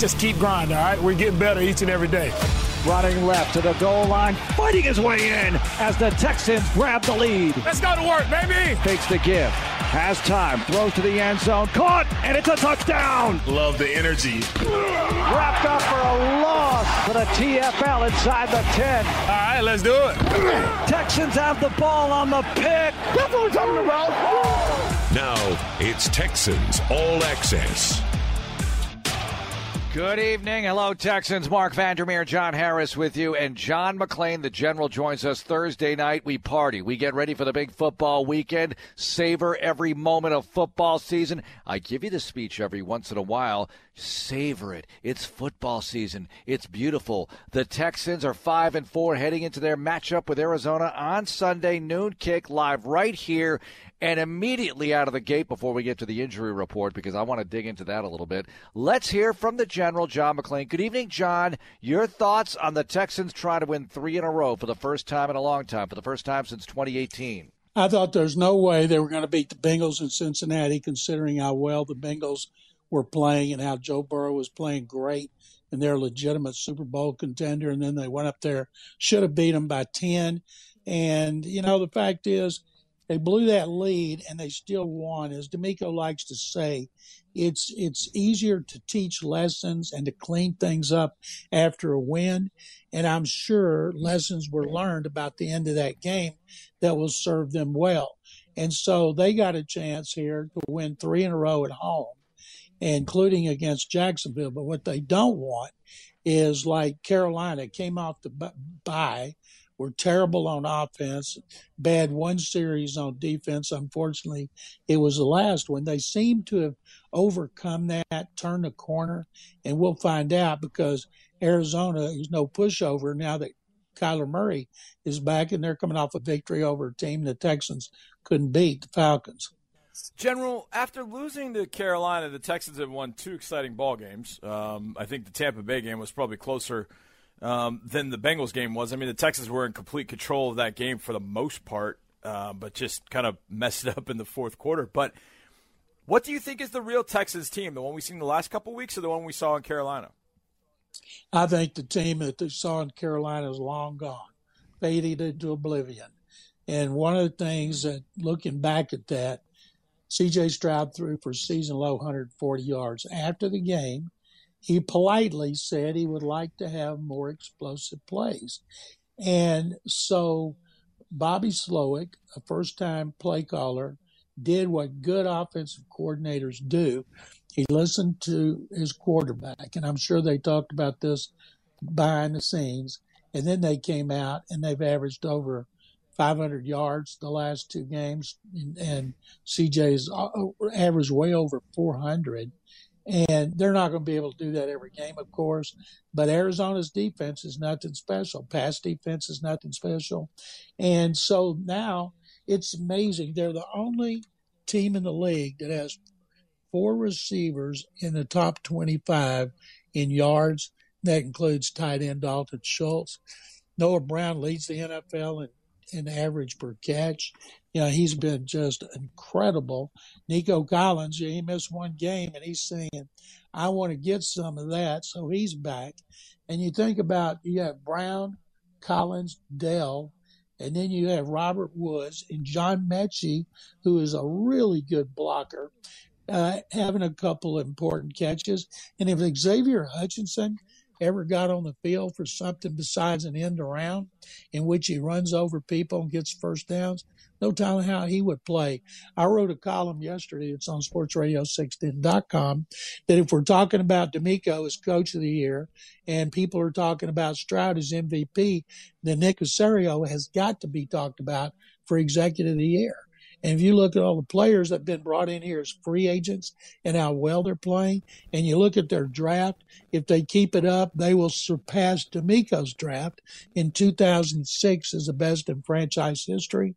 just keep grinding, all right? We're getting better each and every day. Running left to the goal line, fighting his way in as the Texans grab the lead. Let's go to work, baby. Takes the gift, has time, throws to the end zone, caught, and it's a touchdown. Love the energy. Wrapped up for a loss for the TFL inside the 10. All right, let's do it. Texans have the ball on the pick. That's what we're talking about. Now it's Texans All Access. Good evening. Hello, Texans. Mark Vandermeer, John Harris with you, and John McClain, the general, joins us Thursday night. We party. We get ready for the big football weekend. Savor every moment of football season. I give you the speech every once in a while. Savor it. It's football season. It's beautiful. The Texans are five and four heading into their matchup with Arizona on Sunday noon kick live right here and immediately out of the gate, before we get to the injury report, because I want to dig into that a little bit, let's hear from the general, John McClain. Good evening, John. Your thoughts on the Texans trying to win three in a row for the first time in a long time, for the first time since 2018? I thought there's no way they were going to beat the Bengals in Cincinnati, considering how well the Bengals were playing and how Joe Burrow was playing great and they're a legitimate Super Bowl contender. And then they went up there, should have beat them by 10. And, you know, the fact is, they blew that lead and they still won. As DeMeco likes to say, it's it's easier to teach lessons and to clean things up after a win. And I'm sure lessons were learned about the end of that game that will serve them well. And so they got a chance here to win three in a row at home, including against Jacksonville. But what they don't want is like Carolina came off the bye were terrible on offense, bad one series on defense. Unfortunately, it was the last one. They seem to have overcome that, turned the corner, and we'll find out because Arizona is no pushover now that Kyler Murray is back and they're coming off a victory over a team the Texans couldn't beat, the Falcons. General, after losing to Carolina, the Texans have won two exciting ball games. Um, I think the Tampa Bay game was probably closer – um, than the Bengals game was. I mean, the Texans were in complete control of that game for the most part, uh, but just kind of messed it up in the fourth quarter. But what do you think is the real Texans team? The one we've seen the last couple weeks, or the one we saw in Carolina? I think the team that they saw in Carolina is long gone, faded into oblivion. And one of the things that, looking back at that, C.J. Stroud threw for season low 140 yards after the game he politely said he would like to have more explosive plays. And so Bobby Slowik, a first time play caller, did what good offensive coordinators do. He listened to his quarterback, and I'm sure they talked about this behind the scenes. And then they came out and they've averaged over 500 yards the last two games, and, and CJ's uh, averaged way over 400. And they're not going to be able to do that every game, of course. But Arizona's defense is nothing special. Pass defense is nothing special. And so now it's amazing. They're the only team in the league that has four receivers in the top 25 in yards. That includes tight end Dalton Schultz. Noah Brown leads the NFL in, in average per catch you know, he's been just incredible. Nico Collins, he missed one game and he's saying, I want to get some of that. So he's back. And you think about, you have Brown, Collins, Dell, and then you have Robert Woods and John Metchie, who is a really good blocker, uh, having a couple important catches. And if Xavier Hutchinson ever got on the field for something besides an end around in which he runs over people and gets first downs, no telling how he would play. I wrote a column yesterday. It's on sportsradio610.com that if we're talking about DeMeco as coach of the year and people are talking about Stroud as MVP, then Nick Caserio has got to be talked about for executive of the year. And if you look at all the players that have been brought in here as free agents and how well they're playing, and you look at their draft, if they keep it up, they will surpass DeMeco's draft in 2006 as the best in franchise history.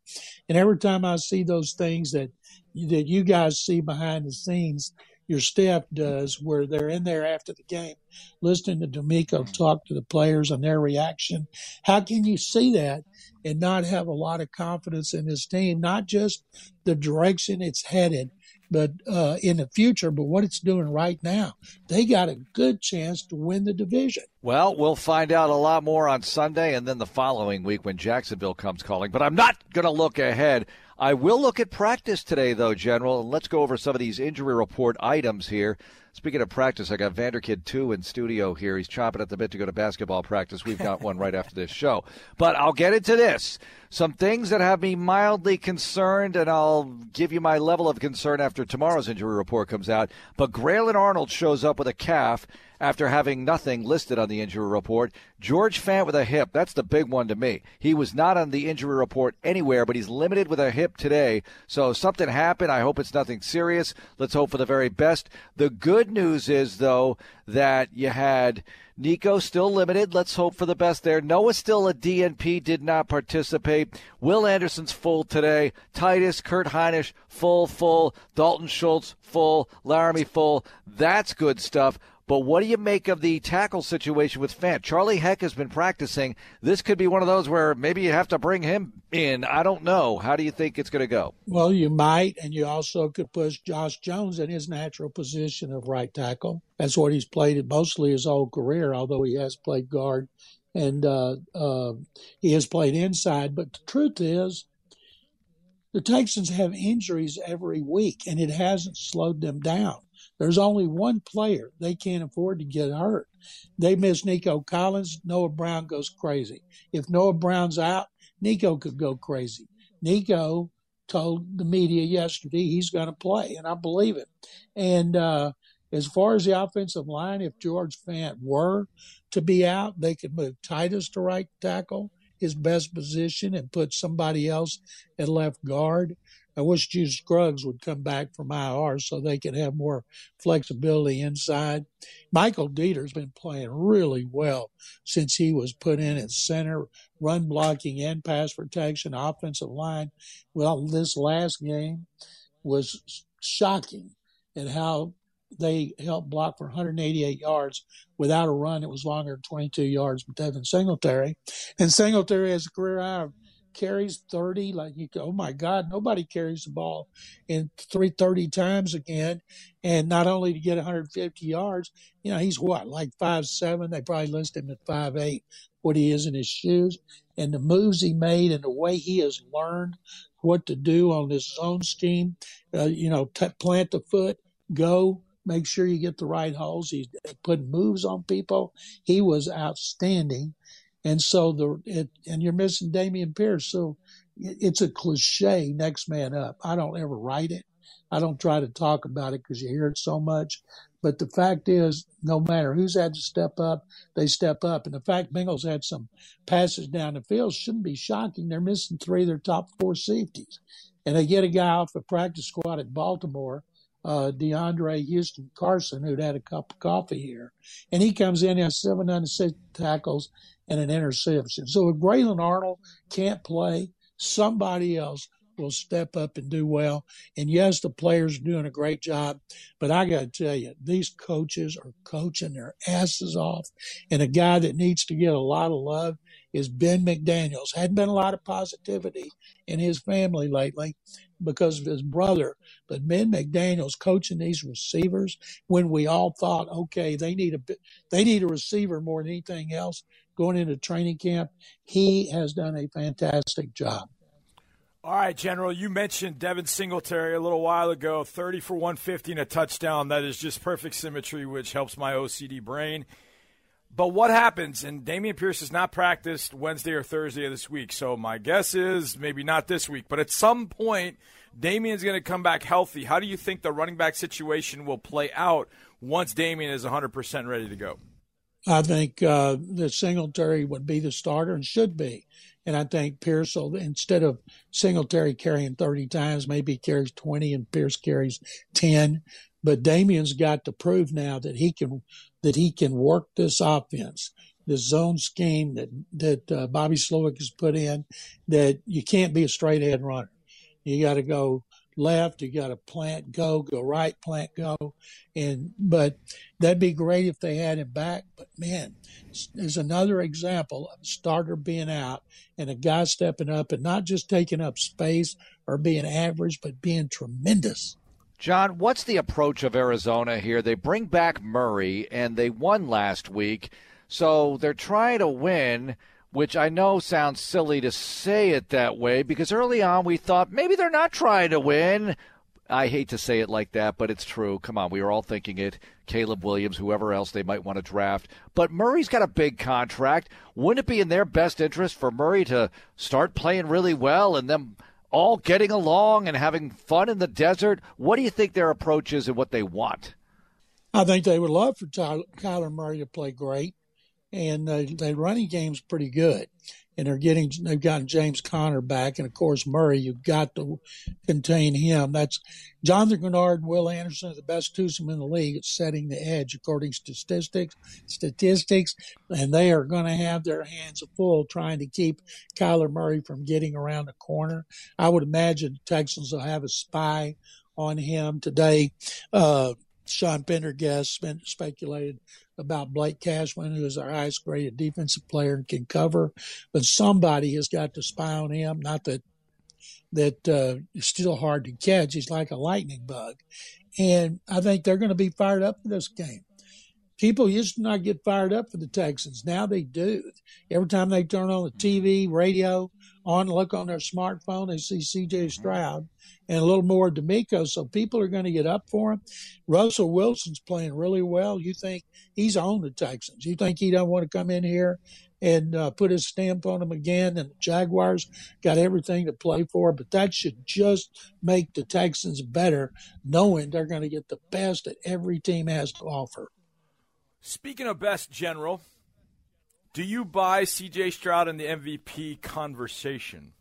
And every time I see those things that that you guys see behind the scenes, your staff does, where they're in there after the game, listening to DeMeco talk to the players and their reaction. How can you see that and not have a lot of confidence in his team? Not just the direction it's headed, but uh, in the future. But what it's doing right now, they got a good chance to win the division. Well, we'll find out a lot more on Sunday and then the following week when Jacksonville comes calling. But I'm not going to look ahead. I will look at practice today, though, General, and let's go over some of these injury report items here. Speaking of practice, I got Vanderkid 2 in studio here. He's chomping at the bit to go to basketball practice. We've got one right after this show. But I'll get into this. Some things that have me mildly concerned, and I'll give you my level of concern after tomorrow's injury report comes out. But Grayland Arnold shows up with a calf after having nothing listed on the injury report. George Fant with a hip. That's the big one to me. He was not on the injury report anywhere, but he's limited with a hip today. So something happened. I hope it's nothing serious. Let's hope for the very best. The good news is, though, that you had Nico still limited. Let's hope for the best there. Noah still a DNP, did not participate. Will Anderson's full today. Tytus, Kurt Heinisch, full, full. Dalton Schultz, full. Laremy, full. That's good stuff. But what do you make of the tackle situation with Fant? Charlie Heck has been practicing. This could be one of those where maybe you have to bring him in. I don't know. How do you think it's going to go? Well, you might, and you also could push Josh Jones in his natural position of right tackle. That's what he's played mostly his whole career, although he has played guard and uh, uh, he has played inside. But the truth is, the Texans have injuries every week, and it hasn't slowed them down. There's only one player they can't afford to get hurt. They miss Nico Collins. Noah Brown goes crazy. If Noah Brown's out, Nico could go crazy. Nico told the media yesterday he's going to play, and I believe it. And uh, as far as the offensive line, if George Fant were to be out, they could move Tytus to right tackle, his best position, and put somebody else at left guard. I wish Juice Scruggs would come back from IR so they could have more flexibility inside. Michael Deiter's been playing really well since he was put in at center, run blocking and pass protection, offensive line. Well, this last game was shocking at how they helped block for 188 yards without a run. It was longer than 22 yards with Devin Singletary. And Singletary has a career high carries 30 like you go oh my god nobody carries the ball in 330 times again. And not only to get 150 yards you know he's what like five seven? They probably list him at five eight what he is in his shoes. And the moves he made and the way he has learned what to do on this zone scheme uh, you know t- plant the foot go make sure you get the right holes. He's putting moves on people. He was outstanding and so the it, and you're missing Dameon Pierce. So it's a cliche, next man up. I don't ever write it. I don't try to talk about it because you hear it so much. But the fact is, no matter who's had to step up, they step up. And the fact Bengals had some passes down the field shouldn't be shocking. They're missing three of their top four safeties. And they get a guy off the practice squad at Baltimore, uh, DeAndre Houston Carson, who'd had a cup of coffee here. And he comes in, he has seven unassisted tackles, and an interception. So if Grayland Arnold can't play, somebody else will step up and do well. And yes, the players doing a great job, but I got to tell you, these coaches are coaching their asses off. And a guy that needs to get a lot of love is Ben McDaniels. Hadn't been a lot of positivity in his family lately because of his brother. But Ben McDaniels coaching these receivers when we all thought, okay, they need a they need a receiver more than anything else going into training camp. He has done a fantastic job. All right, General, you mentioned Devin Singletary a little while ago, 30 for 150 and a touchdown. That is just perfect symmetry, which helps my OCD brain. But what happens? And Dameon Pierce has not practiced Wednesday or Thursday of this week. So my guess is maybe not this week, but at some point, Dameon's going to come back healthy. How do you think the running back situation will play out once Dameon is 100% ready to go? I think uh, the Singletary would be the starter and should be. And I think Pierce will, instead of Singletary carrying 30 times, maybe carries 20 and Pierce carries 10. But Dameon's got to prove now that he can that he can work this offense, this zone scheme that that uh, Bobby Slowik has put in. That you can't be a straight ahead runner. You got to go left, you got to plant, go, go right, plant, go. And, but that'd be great if they had him back. But man, there's another example of a starter being out and a guy stepping up and not just taking up space or being average, but being tremendous. John, what's the approach of Arizona here? They bring back Murray, and they won last week, so they're trying to win. Which I know sounds silly to say it that way because early on we thought maybe they're not trying to win. I hate to say it like that, but it's true. Come on, we were all thinking it. Caleb Williams, whoever else they might want to draft. But Murray's got a big contract. Wouldn't it be in their best interest for Murray to start playing really well and them all getting along and having fun in the desert? What do you think their approach is and what they want? I think they would love for Tyler, Kyler Murray to play great, and uh, their running game's pretty good and they're getting they've gotten James Conner back, and of course Murray. You've got to contain him. That's Jonathan Greenard and Will Anderson are the best twosome in the league at setting the edge, according to statistics. Statistics, and they are going to have their hands full trying to keep Kyler Murray from getting around the corner. I would imagine Texans will have a spy on him today. Uh, Sean Pendergast speculated about Blake Cashman, who is our highest graded defensive player and can cover, but somebody has got to spy on him. Not that that uh, still hard to catch. He's like a lightning bug, and I think they're going to be fired up for this game. People used to not get fired up for the Texans. Now they do. Every time they turn on the TV, radio, on look on their smartphone, they see C.J. Stroud and a little more DeMeco. So people are going to get up for him. Russell Wilson's playing really well. You think he's on the Texans? You think he don't want to come in here and uh, put his stamp on them again? And the Jaguars got everything to play for, but that should just make the Texans better, knowing they're going to get the best that every team has to offer. Speaking of best, General, do you buy C.J. Stroud in the MVP conversation?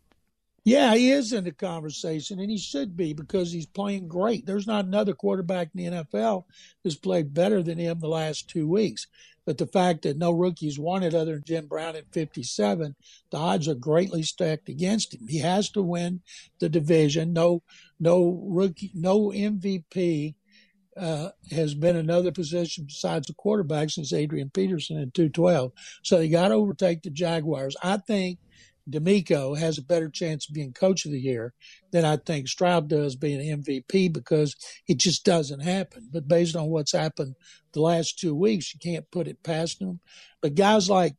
Yeah, he is in the conversation, and he should be because he's playing great. There's not another quarterback in the NFL who's played better than him the last two weeks. But the fact that no rookies won it other than Jim Brown at 57, the odds are greatly stacked against him. He has to win the division. No, no rookie, no MVP uh, has been another position besides the quarterback since Adrian Peterson in 212. So they got to overtake the Jaguars. I think – DeMeco has a better chance of being coach of the year than I think Stroud does being MVP because it just doesn't happen. But based on what's happened the last two weeks, you can't put it past them. But guys like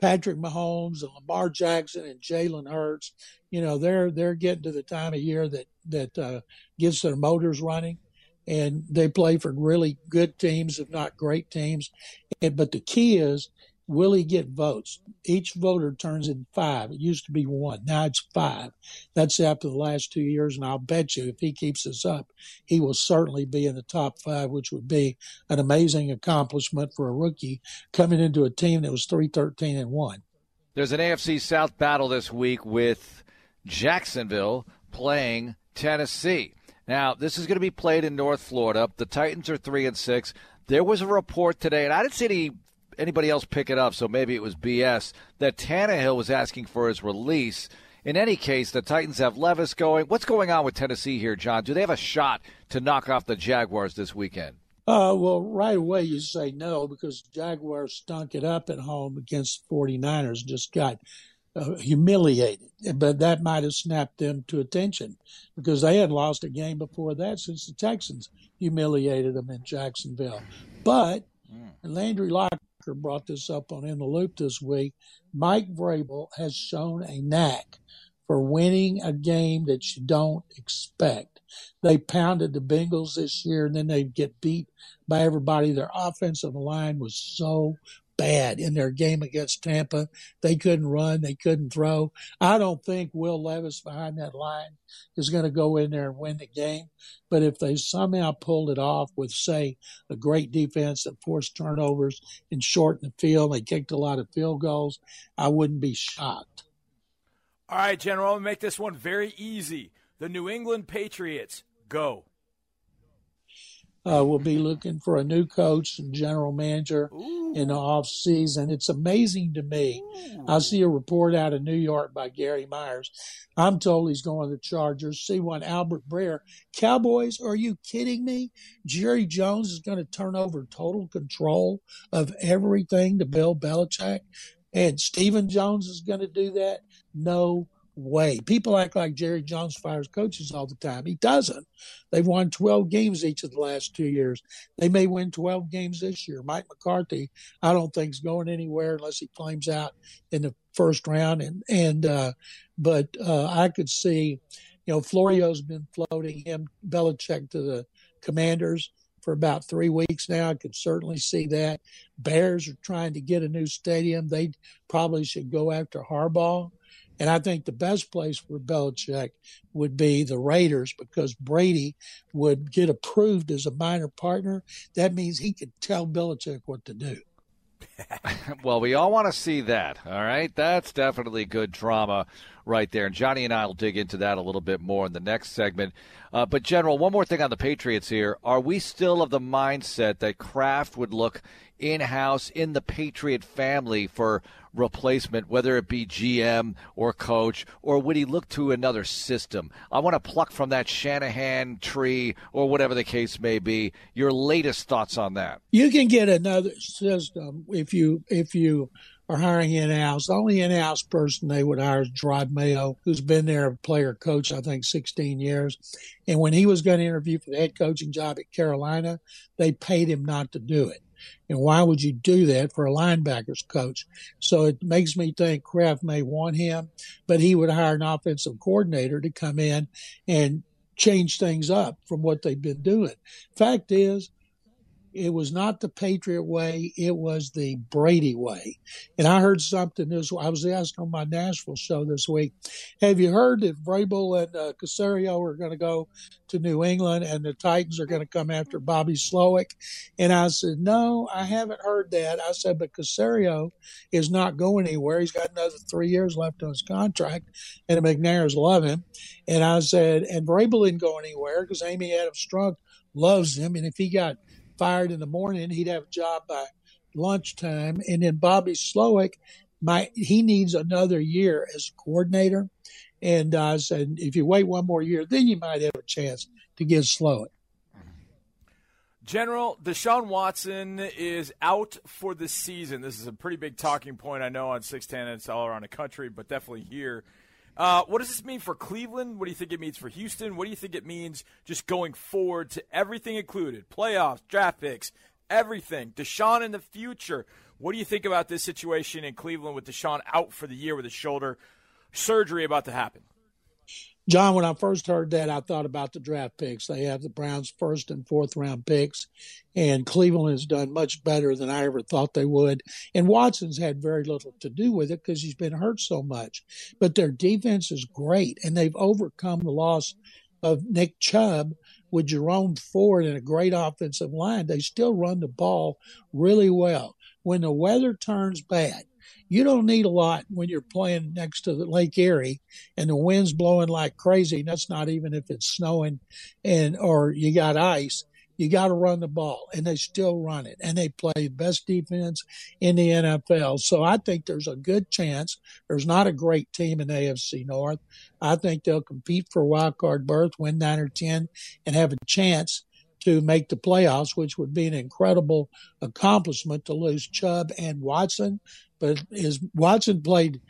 Patrick Mahomes and Lamar Jackson and Jalen Hurts, you know, they're they're getting to the time of year that that uh, gets their motors running, and they play for really good teams, if not great teams. And, but the key is will he get votes? Each voter turns in five. It used to be one. Now it's five. That's after the last two years. And I'll bet you if he keeps this up, he will certainly be in the top five, which would be an amazing accomplishment for a rookie coming into a team that was 313 and 1. There's an AFC South battle this week with Jacksonville playing Tennessee. Now, this is going to be played in North Florida. The Titans are 3 and 6. There was a report today, and I didn't see any anybody else pick it up, so maybe it was BS, that Tannehill was asking for his release. In any case, the Titans have Levis going. What's going on with Tennessee here, John? Do they have a shot to knock off the Jaguars this weekend? Uh, well, right away you say no because Jaguars stunk it up at home against the 49ers, just got uh, humiliated. But that might have snapped them to attention because they had lost a game before that since the Texans humiliated them in Jacksonville. But mm. Landry Locker brought this up on In the Loop this week. Mike Vrabel has shown a knack for winning a game that you don't expect. They pounded the Bengals this year and then they get beat by everybody. Their offensive line was so bad in their game against Tampa. They couldn't run, they couldn't throw. I don't think Will Levis behind that line is going to go in there and win the game. But if they somehow pulled it off with, say, a great defense that forced turnovers and shortened the field, they kicked a lot of field goals, I wouldn't be shocked. All right, General, I'll make this one very easy. The New England Patriots, go. Uh, we'll be looking for a new coach and general manager Ooh. in the off season. It's amazing to me. Ooh. I see a report out of New York by Gary Myers. I'm told he's going to the Chargers. See one Albert Breer. Cowboys, are you kidding me? Jerry Jones is going to turn over total control of everything to Bill Belichick, and Stephen Jones is going to do that. No way. People act like Jerry Jones fires coaches all the time. He doesn't. They've won 12 games each of the last two years. They may win 12 games this year. Mike McCarthy, I don't think is going anywhere unless he claims out in the first round. And and uh, but uh, I could see, you know, Florio's been floating him Belichick to the Commanders for about three weeks now. I could certainly see that. Bears are trying to get a new stadium. They probably should go after Harbaugh. And I think the best place for Belichick would be the Raiders because Brady would get approved as a minor partner. That means he could tell Belichick what to do. well, we all want to see that. All right. That's definitely good drama right there. And Johnny and I will dig into that a little bit more in the next segment. Uh, but, General, one more thing on the Patriots here. Are we still of the mindset that Kraft would look in house in the Patriot family for replacement, whether it be GM or coach, or would he look to another system? I want to pluck from that Shanahan tree or whatever the case may be. Your latest thoughts on that? You can get another system if you if you are hiring in house. The only in house person they would hire is Jerod Mayo, who's been there player coach, I think, 16 years. And when he was going to interview for the head coaching job at Carolina, they paid him not to do it. And why would you do that for a linebackers coach? So it makes me think Kraft may want him, but he would hire an offensive coordinator to come in and change things up from what they've been doing. Fact is, it was not the Patriot way; it was the Brady way. And I heard something this. I was asked on my Nashville show this week. Have you heard that Vrabel and uh, Caserio are going to go to New England and the Titans are going to come after Bobby Slowik? And I said, No, I haven't heard that. I said, but Caserio is not going anywhere. He's got another three years left on his contract, and the McNairs love him. And I said, and Vrabel didn't go anywhere because Amy Adams Strunk loves him, and if he got fired in the morning, he'd have a job by lunchtime. And then Bobby Slowik, my he needs another year as a coordinator. And I uh, said, if you wait one more year, then you might have a chance to get Slowik. General, Deshaun Watson is out for the season. This is a pretty big talking point, I know, on 610. It's all around the country, but definitely here. Uh, what does this mean for Cleveland? What do you think it means for Houston? What do you think it means just going forward to everything included? Playoffs, draft picks, everything. Deshaun in the future. What do you think about this situation in Cleveland with Deshaun out for the year with his shoulder surgery about to happen? John, when I first heard that, I thought about the draft picks. They have the Browns' first and fourth round picks, and Cleveland has done much better than I ever thought they would. And Watson's had very little to do with it because he's been hurt so much. But their defense is great, and they've overcome the loss of Nick Chubb with Jerome Ford and a great offensive line. They still run the ball really well. When the weather turns bad, you don't need a lot when you're playing next to the Lake Erie and the wind's blowing like crazy. And That's not even if it's snowing and or you got ice. You got to run the ball, and they still run it, and they play the best defense in the NFL. So I think there's a good chance. There's not a great team in AFC North. I think they'll compete for a wild card berth, win nine or ten, and have a chance to make the playoffs, which would be an incredible accomplishment to lose Chubb and Watson. But his Watson played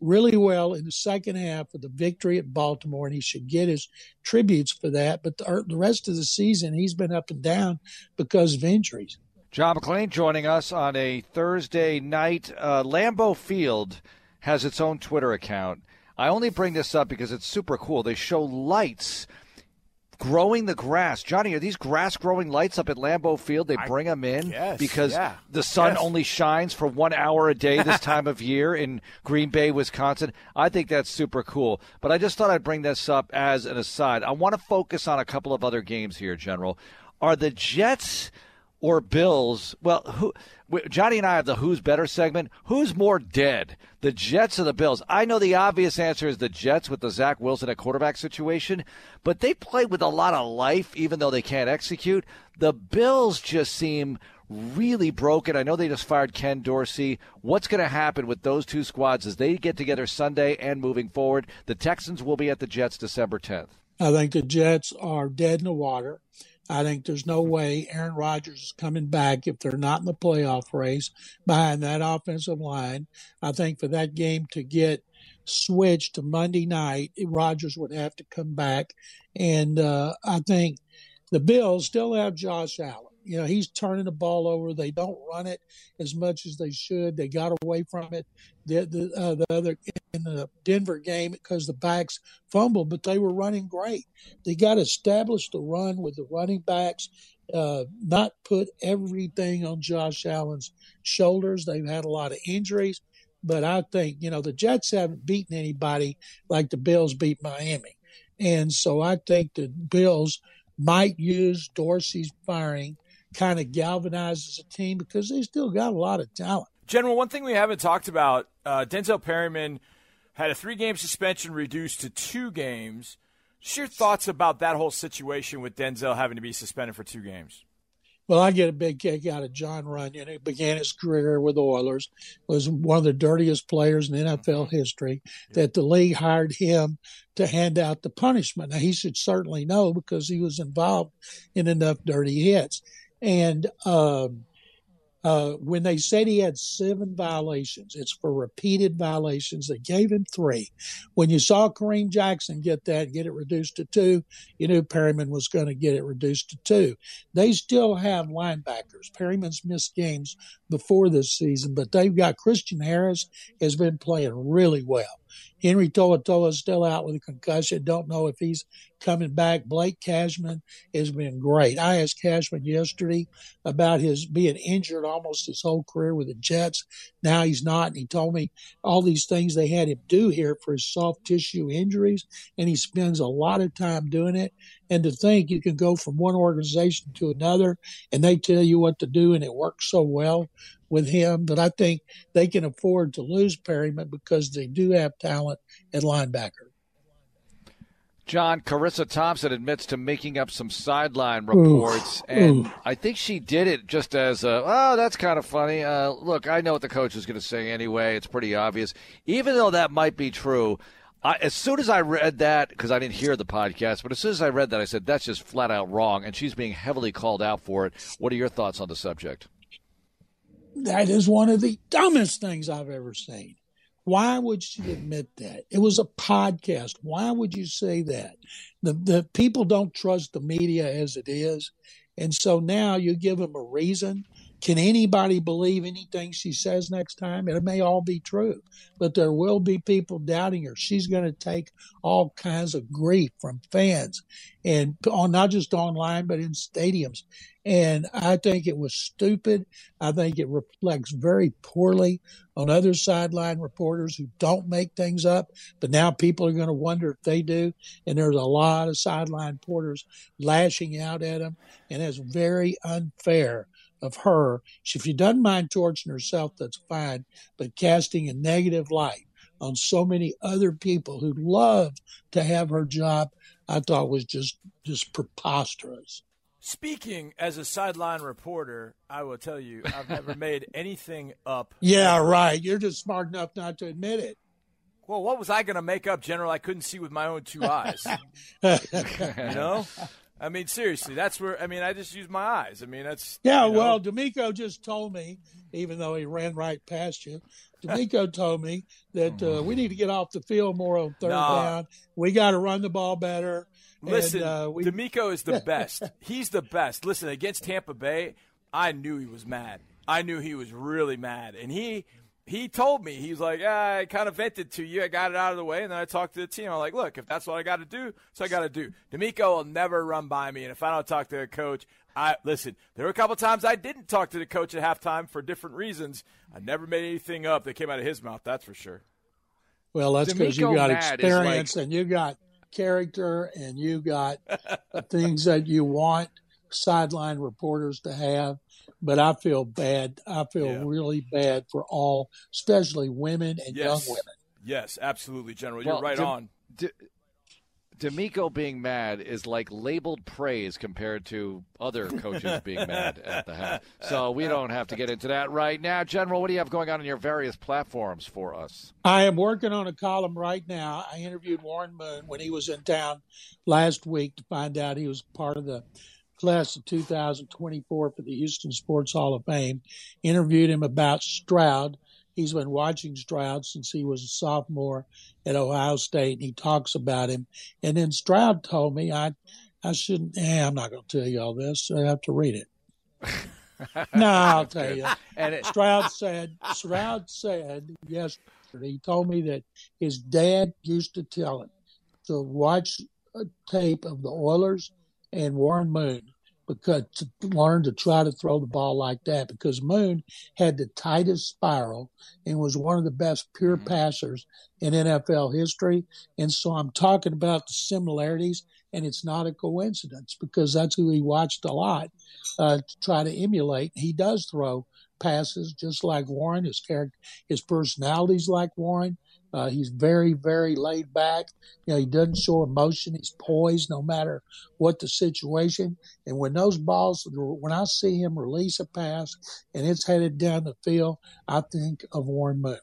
really well in the second half of the victory at Baltimore, and he should get his tributes for that. But the, the rest of the season, he's been up and down because of injuries. John McClain joining us on a Thursday night. Uh, Lambeau Field has its own Twitter account. I only bring this up because it's super cool. They show lights growing the grass. Johnny, are these grass growing lights up at Lambeau Field? They bring them in guess, because yeah. the sun Yes. only shines for one hour a day this time of year in Green Bay, Wisconsin. I think that's super cool. But I just thought I'd bring this up as an aside. I want to focus on a couple of other games here, General. Are the Jets or Bills? Well, who? Johnny and I have the Who's Better segment. Who's more dead, the Jets or the Bills? I know the obvious answer is the Jets with the Zach Wilson at quarterback situation, but they play with a lot of life, even though they can't execute. The Bills just seem really broken. I know they just fired Ken Dorsey. What's going to happen with those two squads as they get together Sunday and moving forward? The Texans will be at the Jets December 10th. I think the Jets are dead in the water. I think there's no way Aaron Rodgers is coming back if they're not in the playoff race behind that offensive line. I think for that game to get switched to Monday night, Rodgers would have to come back. And uh, I think the Bills still have Josh Allen. You know, he's turning the ball over. They don't run it as much as they should. They got away from it the the, uh, the other in the Denver game because the backs fumbled, but they were running great. They got to the run with the running backs, uh, not put everything on Josh Allen's shoulders. They've had a lot of injuries, but I think you know the Jets haven't beaten anybody like the Bills beat Miami, and so I think the Bills might use Dorsey's firing kind of galvanizes a team because they still got a lot of talent. General, one thing we haven't talked about uh, Denzel Perryman had a three game suspension reduced to two games. Just your thoughts about that whole situation with Denzel having to be suspended for two games? Well, I get a big kick out of Jon Runyan. He began his career with the Oilers, was one of the dirtiest players in NFL mm-hmm. history. That the league hired him to hand out the punishment. Now he should certainly know because he was involved in enough dirty hits. And um, uh, when they said he had seven violations, it's for repeated violations. They gave him three. When you saw Kareem Jackson get that, get it reduced to two, you knew Perryman was going to get it reduced to two. They still have linebackers. Perryman's missed games before this season, but they've got Christian Harris has been playing really well. Henry To'oTo'o is still out with a concussion. Don't know if he's coming back. Blake Cashman has been great. I asked Cashman yesterday about his being injured almost his whole career with the Jets. Now he's not. And he told me all these things they had him do here for his soft tissue injuries. And he spends a lot of time doing it. And to think you can go from one organization to another and they tell you what to do and it works so well with him. But I think they can afford to lose Perryman because they do have talent at linebacker. John, Charissa Thompson admits to making up some sideline reports, and I think she did it just as a, oh, that's kind of funny. Uh, look, I know what the coach is going to say anyway. It's pretty obvious. Even though that might be true, I, as soon as I read that, because I didn't hear the podcast, but as soon as I read that, I said, that's just flat out wrong, and she's being heavily called out for it. What are your thoughts on the subject? That is one of the dumbest things I've ever seen. Why would she admit that? It was a podcast. Why would you say that? The the people don't trust the media as it is. And so now you give them a reason. Can anybody believe anything she says next time? It may all be true, but there will be people doubting her. She's going to take all kinds of grief from fans and on not just online, but in stadiums. And I think it was stupid. I think it reflects very poorly on other sideline reporters who don't make things up. But now people are going to wonder if they do. And there's a lot of sideline reporters lashing out at them. And it's very unfair of her. If she doesn't mind torching herself, that's fine. But casting a negative light on so many other people who love to have her job, I thought was just just preposterous. Speaking as a sideline reporter, I will tell you, I've never made anything up. Yeah, right. You're just smart enough not to admit it. Well, what was I going to make up, General? I couldn't see with my own two eyes. you know? I mean, seriously, that's where, I mean, I just use my eyes. I mean, that's. Yeah, you know. well, DeMeco just told me, even though he ran right past you, DeMeco told me that uh, we need to get off the field more on third no. down. We got to run the ball better. Listen, and, uh, we... DeMeco is the best. He's the best. Listen, against Tampa Bay, I knew he was mad. I knew he was really mad, and he he told me he's like, ah, I kind of vented to you. I got it out of the way, and then I talked to the team. I'm like, look, if that's what I got to do, so I got to do. DeMeco will never run by me, and if I don't talk to the coach, I listen. There were a couple times I didn't talk to the coach at halftime for different reasons. I never made anything up that came out of his mouth. That's for sure. Well, that's because you got experience like, and you got character and you got the things that you want sideline reporters to have. But I feel bad. I feel yeah. really bad for all, especially women and yes. young women. Yes, absolutely, General. You're right on. DeMeco being mad is like labeled praise compared to other coaches being mad at the half. So we don't have to get into that right now. General, what do you have going on in your various platforms for us? I am working on a column right now. I interviewed Warren Moon when he was in town last week to find out he was part of the class of 2024 for the Houston Sports Hall of Fame. Interviewed him about Stroud. He's been watching Stroud since he was a sophomore at Ohio State, and he talks about him. And then Stroud told me I, I shouldn't. Eh, I'm not going to tell you all this. I have to read it. no, I'll tell you. And it, Stroud said, Stroud said yesterday, he told me that his dad used to tell him to watch a tape of the Oilers and Warren Moon because to learn to try to throw the ball like that because Moon had the tightest spiral and was one of the best pure mm-hmm. passers in NFL history. And so I'm talking about the similarities, and it's not a coincidence because that's who he watched a lot uh, to try to emulate. He does throw passes just like Warren. His character, his personality's like Warren. Uh, he's very, very laid back. You know, he doesn't show emotion. He's poised no matter what the situation. And when those balls, when I see him release a pass and it's headed down the field, I think of Warren Moon.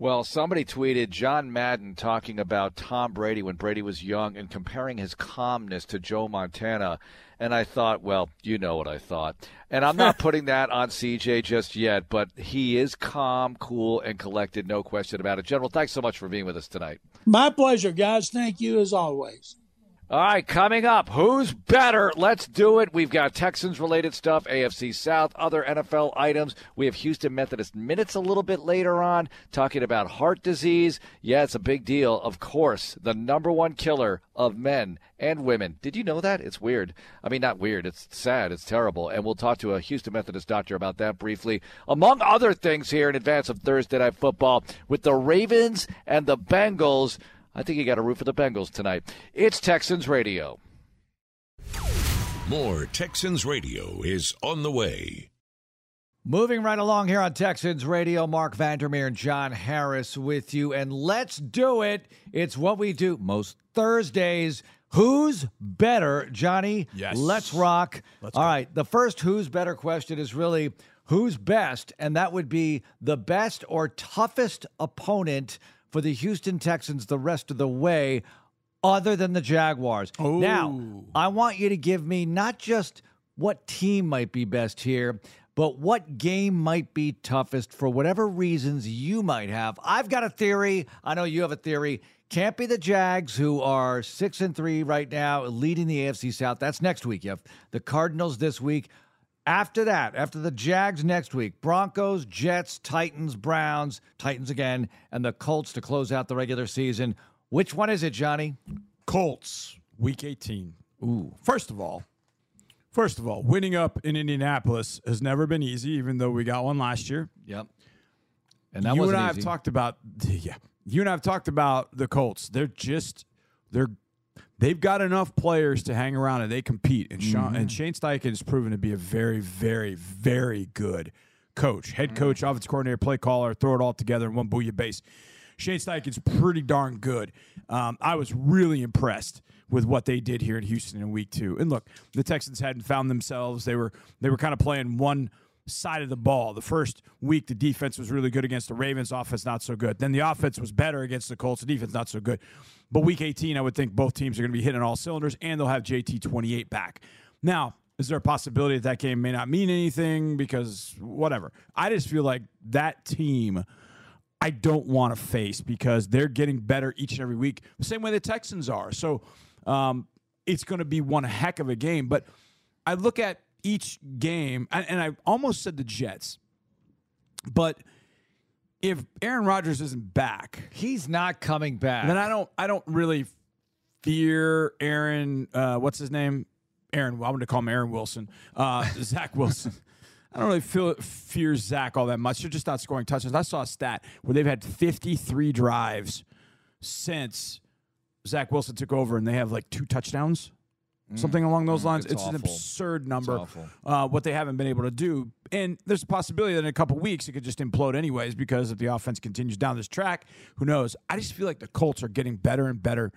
Well, somebody tweeted John Madden talking about Tom Brady when Brady was young and comparing his calmness to Joe Montana. And I thought, well, you know what I thought. And I'm not putting that on CJ just yet, but he is calm, cool, and collected, no question about it. General, thanks so much for being with us tonight. My pleasure, guys. Thank you as always. All right, coming up, who's better? Let's do it. We've got Texans related stuff, AFC South, other NFL items. We have Houston Methodist minutes a little bit later on, talking about heart disease. Yeah, it's a big deal. Of course, the number one killer of men and women. Did you know that? It's weird. I mean, not weird. It's sad. It's terrible. And we'll talk to a Houston Methodist doctor about that briefly, among other things here in advance of Thursday Night Football with the Ravens and the Bengals. I think you got a root for the Bengals tonight. It's Texans Radio. More Texans Radio is on the way. Moving right along here on Texans Radio, Mark Vandermeer and John Harris with you. And let's do it. It's what we do most Thursdays. Who's better, Johnny? Yes. Let's rock. Let's All go. right. The first who's better question is really who's best, and that would be the best or toughest opponent for the Houston Texans the rest of the way, other than the Jaguars. Ooh. Now, I want you to give me not just what team might be best here, but what game might be toughest for whatever reasons you might have. I've got a theory. I know you have a theory. Can't be the Jags, who are six and three right now, leading the AFC South. That's next week. You have the Cardinals this week. After that, after the Jags next week, Broncos, Jets, Titans, Browns, Titans again, and the Colts to close out the regular season. Which one is it, Johnny? Colts, week 18. Ooh. First of all, first of all, winning up in Indianapolis has never been easy, even though we got one last year. Yep. And that was. you and I easy. have talked about yeah. You and I have talked about the Colts. They're just they're they've got enough players to hang around and they compete. And Sean mm-hmm. and Shane Steichen has proven to be a very, very, very good coach, head coach, mm-hmm. offensive coordinator, play caller, throw it all together in one booyah base. Shane Steichen's pretty darn good. Um, I was really impressed with what they did here in Houston in week two. And look, the Texans hadn't found themselves. They were they were kind of playing one side of the ball. The first week, the defense was really good against the Ravens. Offense not so good. Then the offense was better against the Colts. The defense not so good. But week 18, I would think both teams are going to be hitting all cylinders, and they'll have JT 28 back. Now, is there a possibility that that game may not mean anything because whatever? I just feel like that team. I don't want to face because they're getting better each and every week, the same way the Texans are. So um, it's going to be one heck of a game. But I look at each game, and, and I almost said the Jets, but if Aaron Rodgers isn't back, he's not coming back. Then I don't I don't really fear Aaron. Uh, what's his name? Aaron. I want to call him Aaron Wilson. Uh, Zach Wilson. I don't really feel fear Zach all that much. They're just not scoring touchdowns. I saw a stat where they've had 53 drives since Zach Wilson took over, and they have like two touchdowns something along those mm, lines. It's, it's an absurd number. Uh, what they haven't been able to do, and there's a possibility that in a couple weeks it could just implode anyways because if the offense continues down this track, who knows? I just feel like the Colts are getting better and better.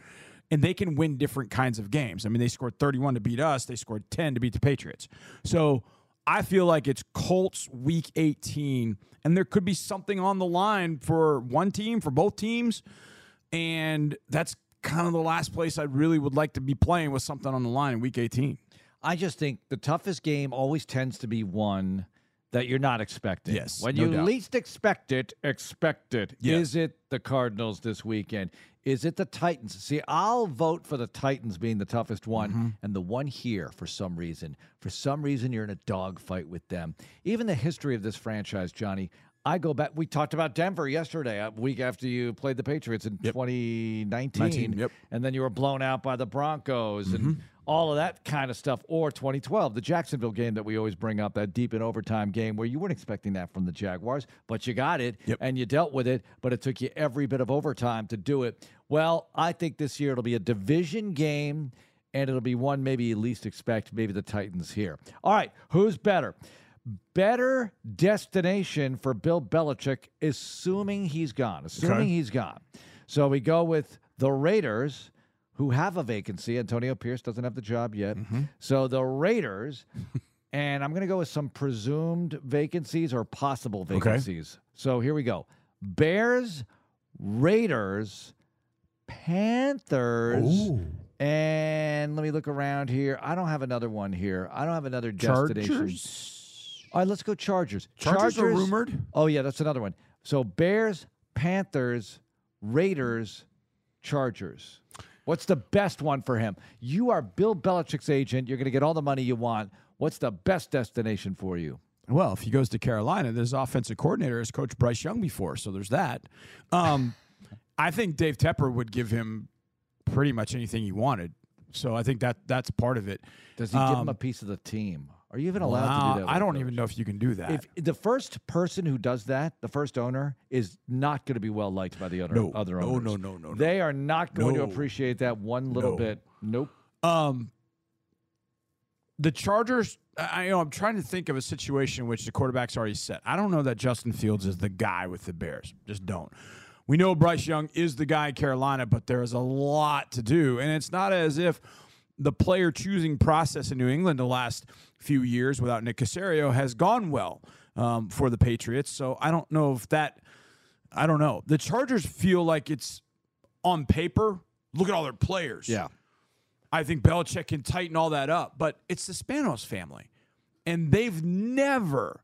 And they can win different kinds of games. I mean, they scored 31 to beat us. They scored 10 to beat the Patriots. So I feel like it's Colts week 18, and there could be something on the line for one team, for both teams. And that's kind of the last place I really would like to be playing with something on the line in Week 18. I just think the toughest game always tends to be one that you're not expecting. Yes, When no you doubt. least expect it, expect it. Yeah. Is it the Cardinals this weekend? Is it the Titans? See, I'll vote for the Titans being the toughest one, Mm-hmm. and the one here for some reason. For some reason, you're in a dogfight with them. Even the history of this franchise, Johnny. I go back. We talked about Denver yesterday, a week after you played the Patriots in 2019, 19, yep. and then you were blown out by the Broncos and mm-hmm. all of that kind of stuff. Or 2012, the Jacksonville game that we always bring up, that deep in overtime game where you weren't expecting that from the Jaguars, but you got it Yep. and you dealt with it, but it took you every bit of overtime to do it. Well, I think this year it'll be a division game. And it'll be one maybe you least expect, maybe the Titans here. All right, who's better? Better destination for Bill Belichick, assuming he's gone. Assuming Okay. he's gone. So we go with the Raiders, who have a vacancy. Antonio Pierce doesn't have the job yet. Mm-hmm. So the Raiders, and I'm going to go with some presumed vacancies or possible vacancies. So here we go Bears, Raiders, Panthers. And let me look around here. I don't have another one here. I don't have another destination. Chargers. All right, let's go Chargers. Chargers are rumored. Oh yeah, that's another one. So Bears, Panthers, Raiders, Chargers. What's the best one for him? You are Bill Belichick's agent. You're going to get all the money you want. What's the best destination for you? Well, if he goes to Carolina, there's offensive coordinator has coached Bryce Young before, so there's that. Um, I think Dave Tepper would give him pretty much anything he wanted. So I think that that's part of it. Does he give him Um, a piece of the team? Are you even allowed to do that? I don't coach? even know if you can do that. If the first person who does that, the first owner, is not going to be well liked by the other No. other No, owners. no, no, no, no. They are not going to appreciate that one little No. bit. Nope. Um, the Chargers. I I know. I'm trying to think of a situation in which the quarterback's already set. I don't know that Justin Fields is the guy with the Bears. Just don't. We know Bryce Young is the guy in Carolina, but there is a lot to do, and it's not as if the player choosing process in New England the last few years without Nick Caserio has gone well um, for the Patriots. So I don't know if that. I don't know. The Chargers feel like it's on paper. Look at all their players. Yeah. I think Belichick can tighten all that up, but it's the Spanos family. And they've never,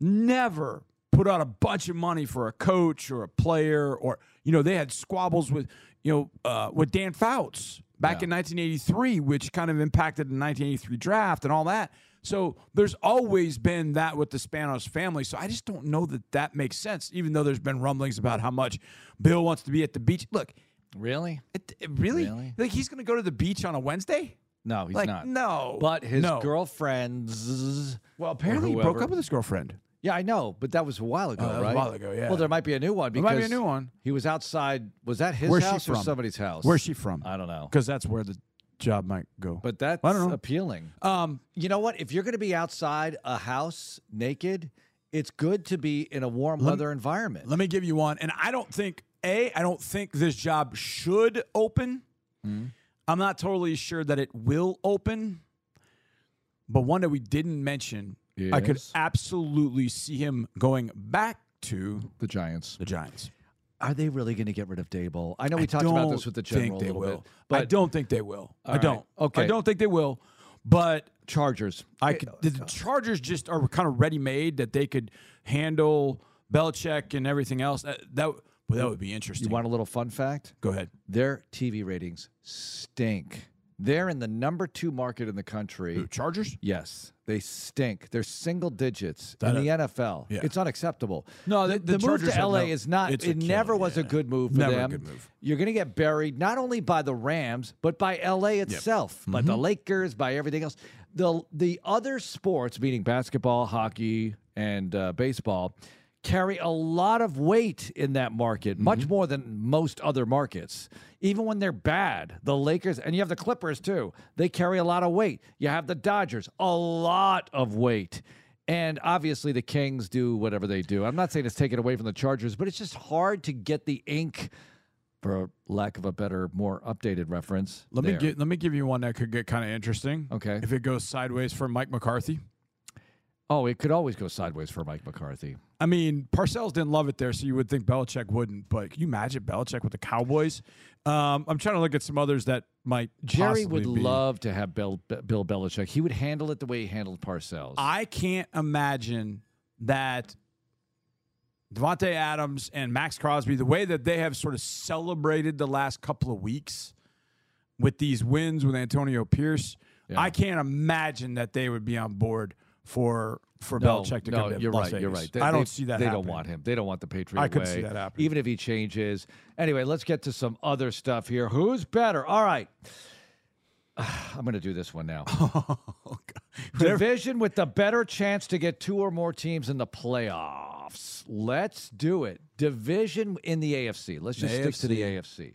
never put out a bunch of money for a coach or a player or, you know, they had squabbles with, you know, uh, with Dan Fouts back in 1983, which kind of impacted the 1983 draft and all that. So there's always been that with the Spanos family. So I just don't know that that makes sense, even though there's been rumblings about how much Bill wants to be at the beach. Look, Really? it, it really? Really? Like he's going to go to the beach on a Wednesday? No, he's like not. no. But his no. girlfriends. Well, apparently he broke up with his girlfriend. Yeah, I know, but that was a while ago, Oh, that was a right? while ago, yeah. Well, there might be a new one There because might be a new one. He was outside. Was that his Where's she house or from? somebody's house? Where's she from? I don't know. Because that's where the job might go. But that's I don't know. appealing. um, You know what? If you're going to be outside a house naked, it's good to be in a warm weather environment. let me give you one. And I don't think a. I don't think this job should open. Hmm. I'm not totally sure that it will open. But one that we didn't mention, I could absolutely see him going back to the Giants. the Giants. Are they really going to get rid of Daboll? I know we I talked about this with the general think they a little will. bit, but I don't think they will. I right. don't. Okay. I don't think they will. But Chargers. I could, oh, the Chargers just are kind of ready made that they could handle Belichick and everything else. That that, well, that would be interesting. You want a little fun fact? Go ahead. Their TV ratings stink. They're in the number two market in the country. Who, Chargers? Yes, they stink. They're single digits in the NFL. yeah. It's unacceptable. No, the, the- the move to LA no- is not. It never was a good move for Never a them. good move. You're going to get buried not only by the Rams but by LA itself, by Mm-hmm. the Lakers, by everything else. The the other sports, meaning basketball, hockey, and uh, baseball. Carry a lot of weight in that market, Mm-hmm. much more than most other markets. Even when they're bad, the Lakers and you have the Clippers too. They carry a lot of weight. You have the Dodgers, a lot of weight. And obviously the Kings do whatever they do. I'm not saying it's taken away from the Chargers, but it's just hard to get the ink for lack of a better, more updated reference. Let there. me let me give you one that could get kind of interesting. Okay. If it goes sideways for Mike McCarthy, Oh, it could always go sideways for Mike McCarthy. I mean, Parcells didn't love it there, so you would think Belichick wouldn't. But can you imagine Belichick with the Cowboys? Um, I'm trying to look at some others that might. Jerry would be. love to have Bill, Bill Belichick. He would handle it the way he handled Parcells. I can't imagine that Davante Adams and Maxx Crosby, the way that they have sort of celebrated the last couple of weeks with these wins with Antonio Pierce, yeah. I can't imagine that they would be on board for for no, Belichick to no, come to you're Las right. Vegas. You're right. They, I don't they, see that. They happening. don't want him. They don't want the Patriot I could way. see that happening. Even if he changes. Anyway, let's get to some other stuff here. Who's better? All right. I'm going to do this one now. oh, Division with the better chance to get two or more teams in the playoffs. Let's do it. Division in the AFC. Let's just stick to the AFC.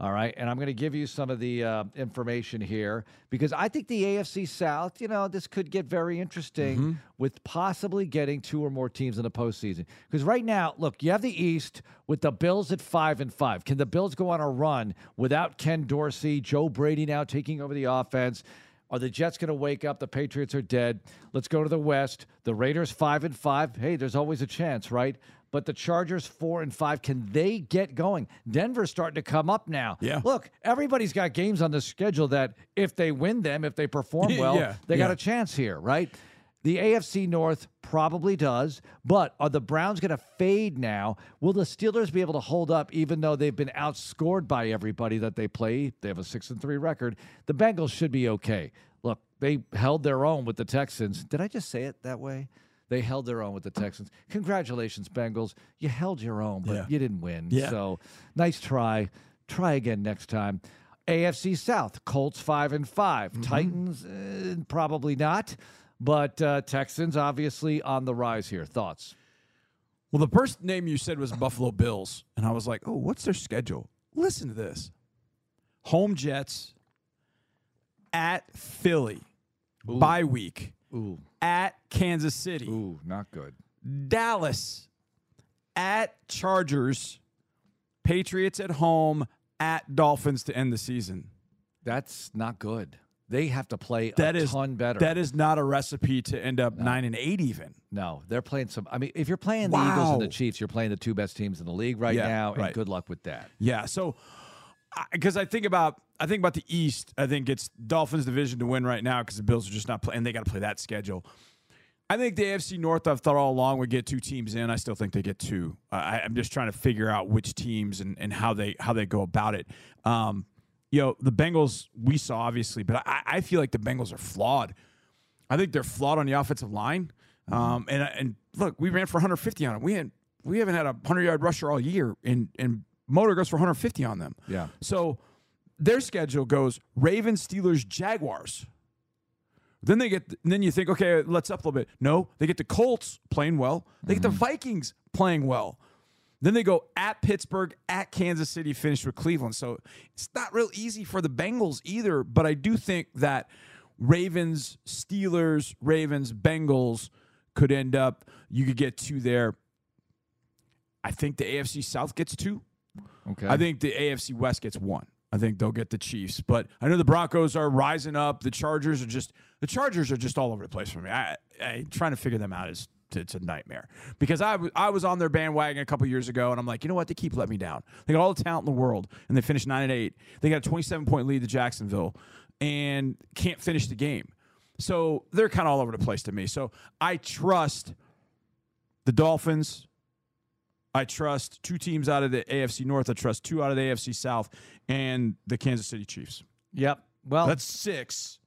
All right. And I'm going to give you some of the uh, information here because I think the AFC South, you know, this could get very interesting mm-hmm. with possibly getting two or more teams in the postseason. Because right now, look, you have the East with the Bills at five and five. Can the Bills go on a run without Ken Dorsey, Joe Brady now taking over the offense? Are the Jets going to wake up? The Patriots are dead. Let's go to the West. The Raiders five and five. Hey, there's always a chance, right? But the Chargers four and five. Can they get going? Denver's starting to come up now. Yeah. Look, everybody's got games on the schedule that if they win them, if they perform well, yeah. they yeah. got a chance here, right? The AFC North probably does, but are the Browns going to fade now? Will the Steelers be able to hold up even though they've been outscored by everybody that they play? They have a 6 and 3 record. The Bengals should be okay. Look, they held their own with the Texans. Did I just say it that way? They held their own with the Texans. Congratulations, Bengals. You held your own, but yeah. you didn't win. Yeah. So nice try. Try again next time. AFC South, Colts five and 5 mm-hmm. Titans uh, probably not, but uh, Texans obviously on the rise here. Thoughts? Well, the first name you said was Buffalo Bills, and I was like, oh, what's their schedule? Listen to this: home Jets at Philly, Ooh. bye week. Ooh. At Kansas City. Ooh, not good. Dallas at Chargers. Patriots at home at Dolphins to end the season. That's not good. They have to play that a is, ton better. That is not a recipe to end up no. nine and eight even. No, they're playing some. I mean, if you're playing the. Eagles and the Chiefs, you're playing the two best teams in the league right yeah, now, right. and good luck with that. Yeah. So, because I, I think about I think about the East. I think it's Dolphins division to win right now because the Bills are just not playing. They got to play that schedule. I think the AFC North, I've thought all along, would get two teams in. I still think they get two. I, am just trying to figure out which teams and, and how they how they go about it. Um, you know, the Bengals we saw obviously, but I, I feel like the Bengals are flawed. I think they're flawed on the offensive line. Um, and and look, we ran for 150 on them. We had we haven't had a 100 yard rusher all year, and and Motor goes for 150 on them. Yeah. So their schedule goes Ravens, Steelers, Jaguars. Then they get, then you think, okay, let's up a little bit. No, they get the Colts playing well. They mm-hmm. get the mm-hmm. Vikings playing well. Then they go at Pittsburgh, at Kansas City, finish with Cleveland. So it's not real easy for the Bengals either. But I do think that Ravens, Steelers, Ravens, Bengals could end up, you could get two there. I think the AFC South gets two. Okay. I think the AFC West gets one. I think they'll get the Chiefs. But I know the Broncos are rising up. The Chargers are just the Chargers are just all over the place for me. I, I trying to figure them out is it's a nightmare because I, w- I was on their bandwagon a couple years ago and I'm like, you know what? They keep letting me down. They got all the talent in the world and they finished nine and eight. They got a 27 point lead to Jacksonville and can't finish the game. So they're kind of all over the place to me. So I trust the Dolphins, I trust two teams out of the AFC North. I trust two out of the AFC South and the Kansas City Chiefs. Yep. Well, that's six.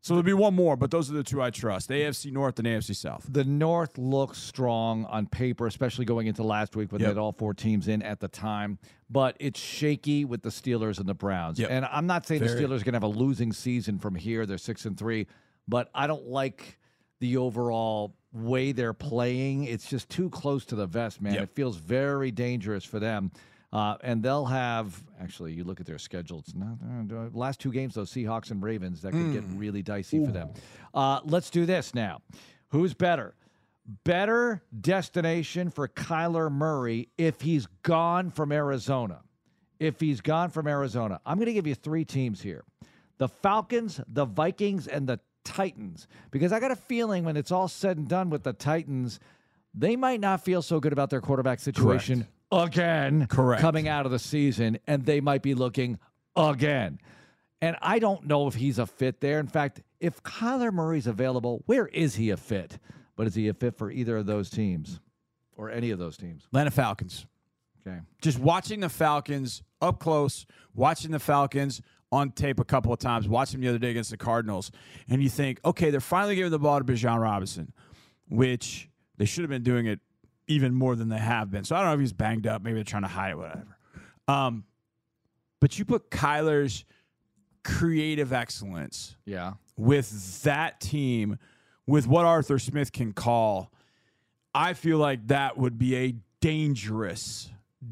So there'll be one more, but those are the two I trust: AFC North and AFC South. The North looks strong on paper, especially going into last week when yep. they had all four teams in at the time. But it's shaky with the Steelers and the Browns. Yep. And I'm not saying Very. the Steelers are going to have a losing season from here. They're six and three, but I don't like the overall way they're playing. It's just too close to the vest, man. Yep. It feels very dangerous for them. Uh, and they'll have actually, you look at their schedule. It's not uh, last two games, though Seahawks and Ravens. That could mm. get really dicey Ooh. for them. Uh, let's do this now. Who's better? Better destination for Kyler Murray if he's gone from Arizona. If he's gone from Arizona, I'm going to give you three teams here: the Falcons, the Vikings, and the Titans because I got a feeling when it's all said and done with the Titans, they might not feel so good about their quarterback situation Correct. again Correct. coming out of the season, and they might be looking again. And I don't know if he's a fit there. In fact, if Kyler Murray's available, where is he a fit? But is he a fit for either of those teams or any of those teams? Atlanta Falcons. Okay. Just watching the Falcons up close, watching the Falcons on tape a couple of times, watching them the other day against the Cardinals, and you think, okay, they're finally giving the ball to Bijan Robinson, which they should have been doing it even more than they have been. So I don't know if he's banged up. Maybe they're trying to hide it, whatever. Um, but you put Kyler's creative excellence yeah. with that team, with what Arthur Smith can call, I feel like that would be a dangerous,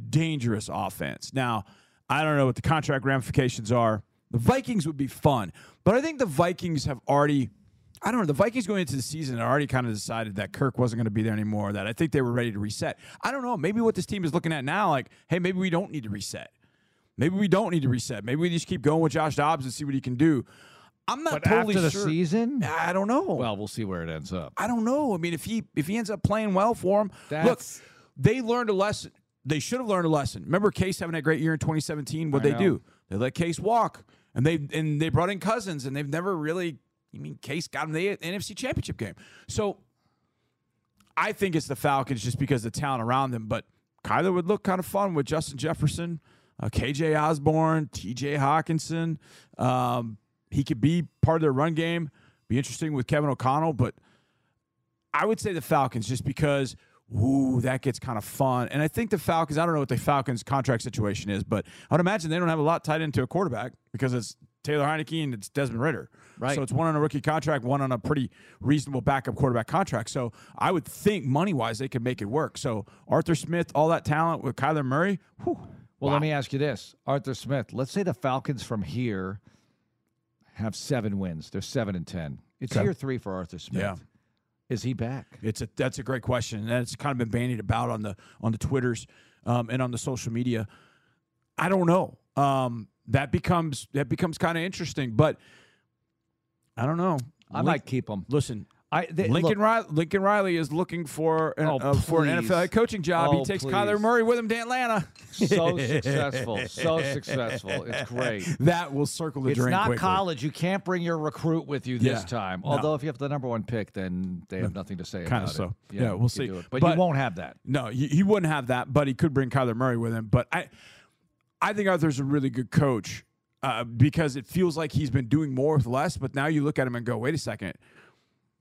dangerous offense. Now, I don't know what the contract ramifications are. The Vikings would be fun, but I think the Vikings have already. I don't know. The Vikings going into the season already kind of decided that Kirk wasn't going to be there anymore. That I think they were ready to reset. I don't know. Maybe what this team is looking at now, like, hey, maybe we don't need to reset. Maybe we don't need to reset. Maybe we just keep going with Josh Dobbs and see what he can do. I'm not but totally after the sure. season. I don't know. Well, we'll see where it ends up. I don't know. I mean, if he if he ends up playing well for him, That's, look, they learned a lesson. They should have learned a lesson. Remember Case having a great year in 2017? What would they know. do? They let Case walk, and they and they brought in Cousins, and they've never really. I mean, Case got him the NFC Championship game. So I think it's the Falcons just because the talent around them. But Kyler would look kind of fun with Justin Jefferson, uh, KJ Osborn, TJ Hockenson. Um, he could be part of their run game. Be interesting with Kevin O'Connell, but I would say the Falcons just because ooh, that gets kind of fun. And I think the Falcons, I don't know what the Falcons contract situation is, but I would imagine they don't have a lot tied into a quarterback because it's Taylor Heinicke and it's Desmond Ridder. Right. So it's one on a rookie contract, one on a pretty reasonable backup quarterback contract. So I would think money wise they could make it work. So Arthur Smith, all that talent with Kyler Murray. Whew, well, wow. let me ask you this, Arthur Smith. Let's say the Falcons from here have seven wins. They're seven and ten. It's Okay. year three for Arthur Smith. Yeah. Is he back? It's a that's a great question, and it's kind of been bandied about on the on the twitters um, and on the social media. I don't know. Um, that becomes that becomes kind of interesting, but I don't know. I might keep him. listen. I they, Lincoln look, Riley, Lincoln Riley is looking for an, Oh, uh, for an. NFL coaching job. Oh, he takes please. Kyler Murray with him to Atlanta. so successful, so successful. It's great. That will circle the It's drain It's not quickly. college. You can't bring your recruit with you this Yeah. time. No. Although if you have the number one pick, then they have nothing to say Kinda so. it. Yeah, we'll see. But, But- you won't have that. No, he, he wouldn't have that, but he could bring Kyler Murray with him. But I, I think Arthur's a really good coach uh, because it feels like he's been doing more with less. But now you look at him and go, wait a second.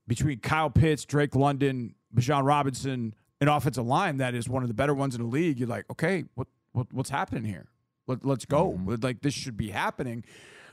Between Kyle Pitts, Drake London, Bijan Robinson, an offensive line that is one of the better ones in the league, you're like, okay, what, what what's happening here? Let, let's go. Mm-hmm. Like this should be happening.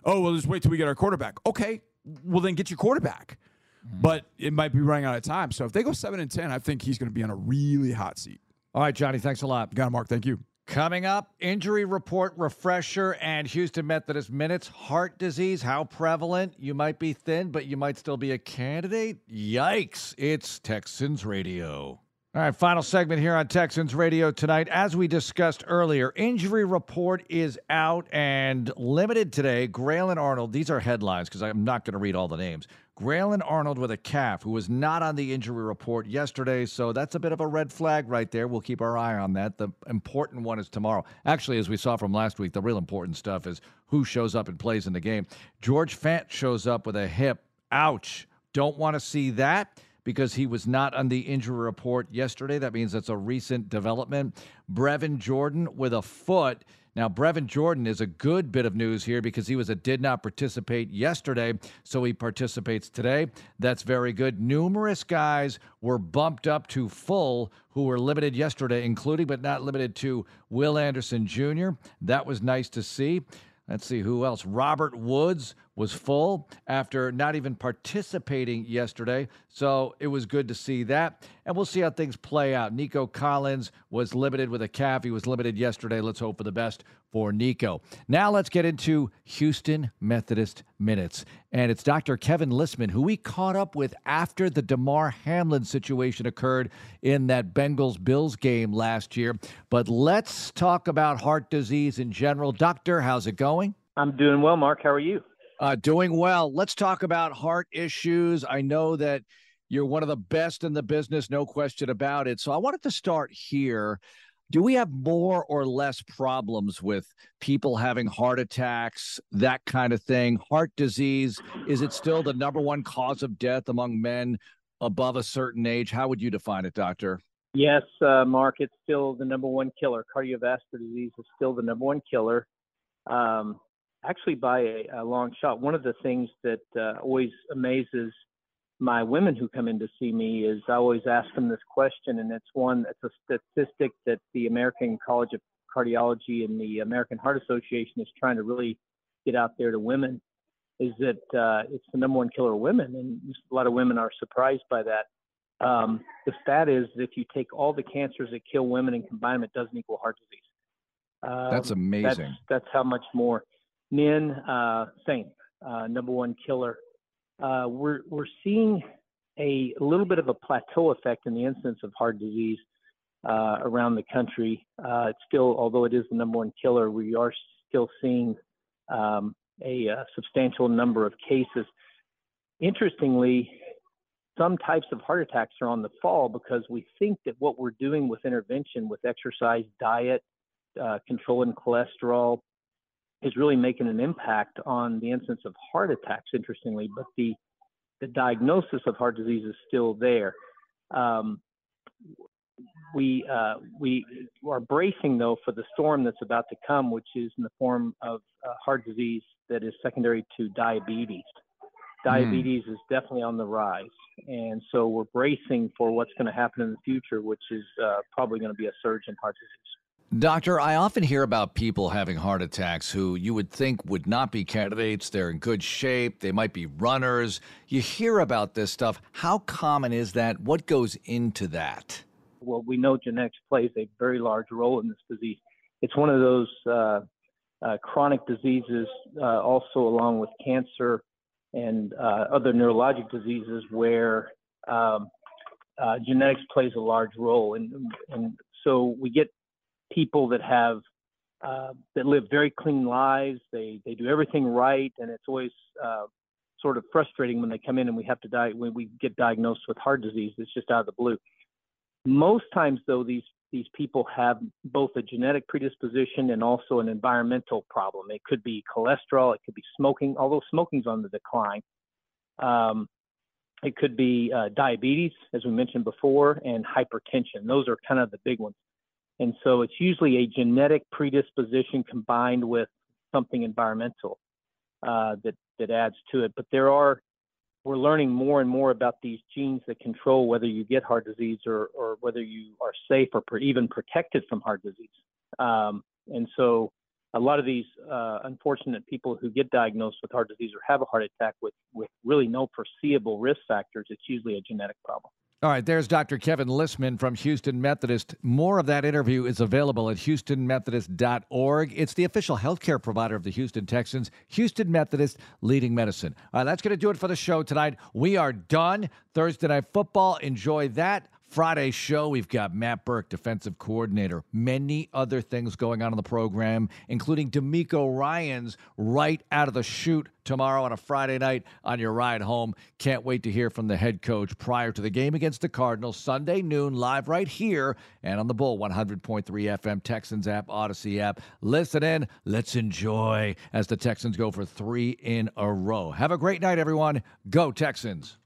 Oh well, just wait till we get our quarterback. Okay, well then get your quarterback. Mm-hmm. But it might be running out of time. So if they go seven and ten, I think he's going to be on a really hot seat. All right, Johnny. Thanks a lot. Got it, Mark. Thank you. Coming up, injury report refresher and Houston Methodist minutes. Heart disease, how prevalent? You might be thin, but you might still be a candidate. Yikes. It's Texans Radio. All right, final segment here on Texans Radio tonight. As we discussed earlier, injury report is out and limited today. Grayland Arnold, these are headlines because I'm not going to read all the names. Grayland Arnold with a calf, who was not on the injury report yesterday. So that's a bit of a red flag right there. We'll keep our eye on that. The important one is tomorrow. Actually, as we saw from last week, the real important stuff is who shows up and plays in the game. George Fant shows up with a hip. Ouch. Don't want to see that because he was not on the injury report yesterday. That means that's a recent development. Brevin Jordan with a foot. Now, Brevin Jordan is a good bit of news here because he was a did not participate yesterday, so he participates today. That's very good. Numerous guys were bumped up to full who were limited yesterday, including but not limited to Will Anderson Jr. That was nice to see. Let's see who else. Robert Woods was full after not even participating yesterday. So it was good to see that. And we'll see how things play out. Nico Collins was limited with a calf. He was limited yesterday. Let's hope for the best for Nico. Now let's get into Houston Methodist minutes. And it's Dr. Kevin Listman, who we caught up with after the Damar Hamlin situation occurred in that Bengals Bills game last year. But let's talk about heart disease in general. Doctor, how's it going? I'm doing well, Mark. How are you? Uh, doing well. Let's talk about heart issues. I know that you're one of the best in the business, no question about it. So I wanted to start here. Do we have more or less problems with people having heart attacks, that kind of thing? Heart disease, is it still the number one cause of death among men above a certain age? How would you define it, doctor? Yes, uh, Mark, it's still the number one killer. Cardiovascular disease is still the number one killer. Um, actually, by a, a, long shot. One of the things that uh, always amazes my women who come in to see me is I always ask them this question, and it's one, it's a statistic that the American College of Cardiology and the American Heart Association is trying to really get out there to women, is that uh, it's the number one killer of women, and a lot of women are surprised by that. Um, the stat is if you take all the cancers that kill women and combine them, it doesn't equal heart disease. Um, that's amazing. That's, that's, how much more. Men, uh, same, uh, number one killer. Uh, we're we're seeing a, little bit of a plateau effect in the incidence of heart disease uh, around the country. Uh, it's still, although it is the number one killer, we are still seeing um, a, a substantial number of cases. Interestingly, some types of heart attacks are on the fall because we think that what we're doing with intervention, with exercise, diet, uh, controlling cholesterol, is really making an impact on the incidence of heart attacks. Interestingly, but the the diagnosis of heart disease is still there. Um, we uh, we are bracing though for the storm that's about to come, which is in the form of uh, heart disease that is secondary to diabetes. Hmm. Diabetes mm. is definitely on the rise, and so we're bracing for what's going to happen in the future, which is uh, probably going to be a surge in heart disease. Doctor, I often hear about people having heart attacks who you would think would not be candidates. They're in good shape. They might be runners. You hear about this stuff. How common is that? What goes into that? Well, we know genetics plays a very large role in this disease. It's one of those uh, uh, chronic diseases, uh, also along with cancer and uh, other neurologic diseases where um, uh, genetics plays a large role. And, and so we get people that have uh, that live very clean lives. They they do everything right, and it's always uh, sort of frustrating when they come in and we have to die when we get diagnosed with heart disease. It's just out of the blue. Most times, though, these these people have both a genetic predisposition and also an environmental problem. It could be cholesterol, it could be smoking, although smoking's on the decline. Um, it could be uh, diabetes, as we mentioned before, and hypertension. Those are kind of the big ones. And so it's usually a genetic predisposition combined with something environmental uh, that that adds to it. But there are we're learning more and more about these genes that control whether you get heart disease or, or whether you are safe or even protected from heart disease. Um, and so a lot of these uh, unfortunate people who get diagnosed with heart disease or have a heart attack with, with really no foreseeable risk factors, it's usually a genetic problem. All right, there's Dr. Kevin Listman from Houston Methodist. More of that interview is available at houstonmethodist.org. It's the official healthcare provider of the Houston Texans, Houston Methodist Leading Medicine. All right, that's going to do it for the show tonight. We are done. Thursday Night Football. Enjoy that. Friday show, we've got Matt Burke, defensive coordinator, many other things going on in the program, including DeMeco Ryans right out of the chute tomorrow on a Friday night on your ride home. Can't wait to hear from the head coach prior to the game against the Cardinals, Sunday noon, live right here and on the Bull 100.3 FM, Texans app, Audacy app. Listen in. Let's enjoy as the Texans go for three in a row. Have a great night, everyone. Go, Texans.